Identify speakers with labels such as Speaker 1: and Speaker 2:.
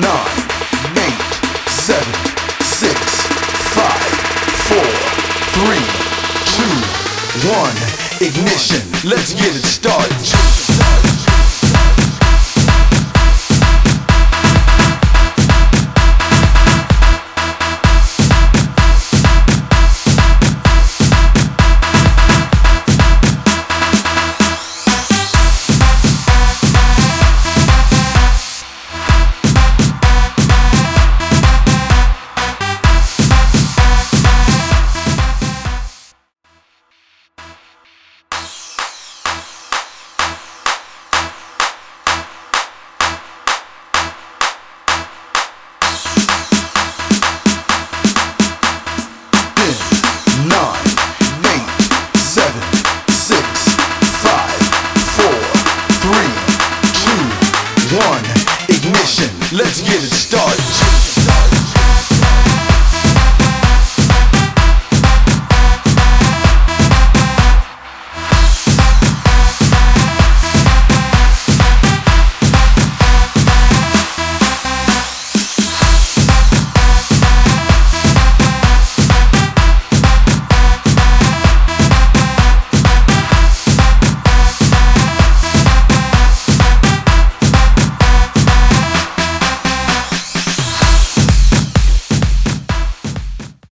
Speaker 1: nine, eight, seven, six, five, four, three, two, one. Ignition, let's get it started. Ignition. Let's get it started.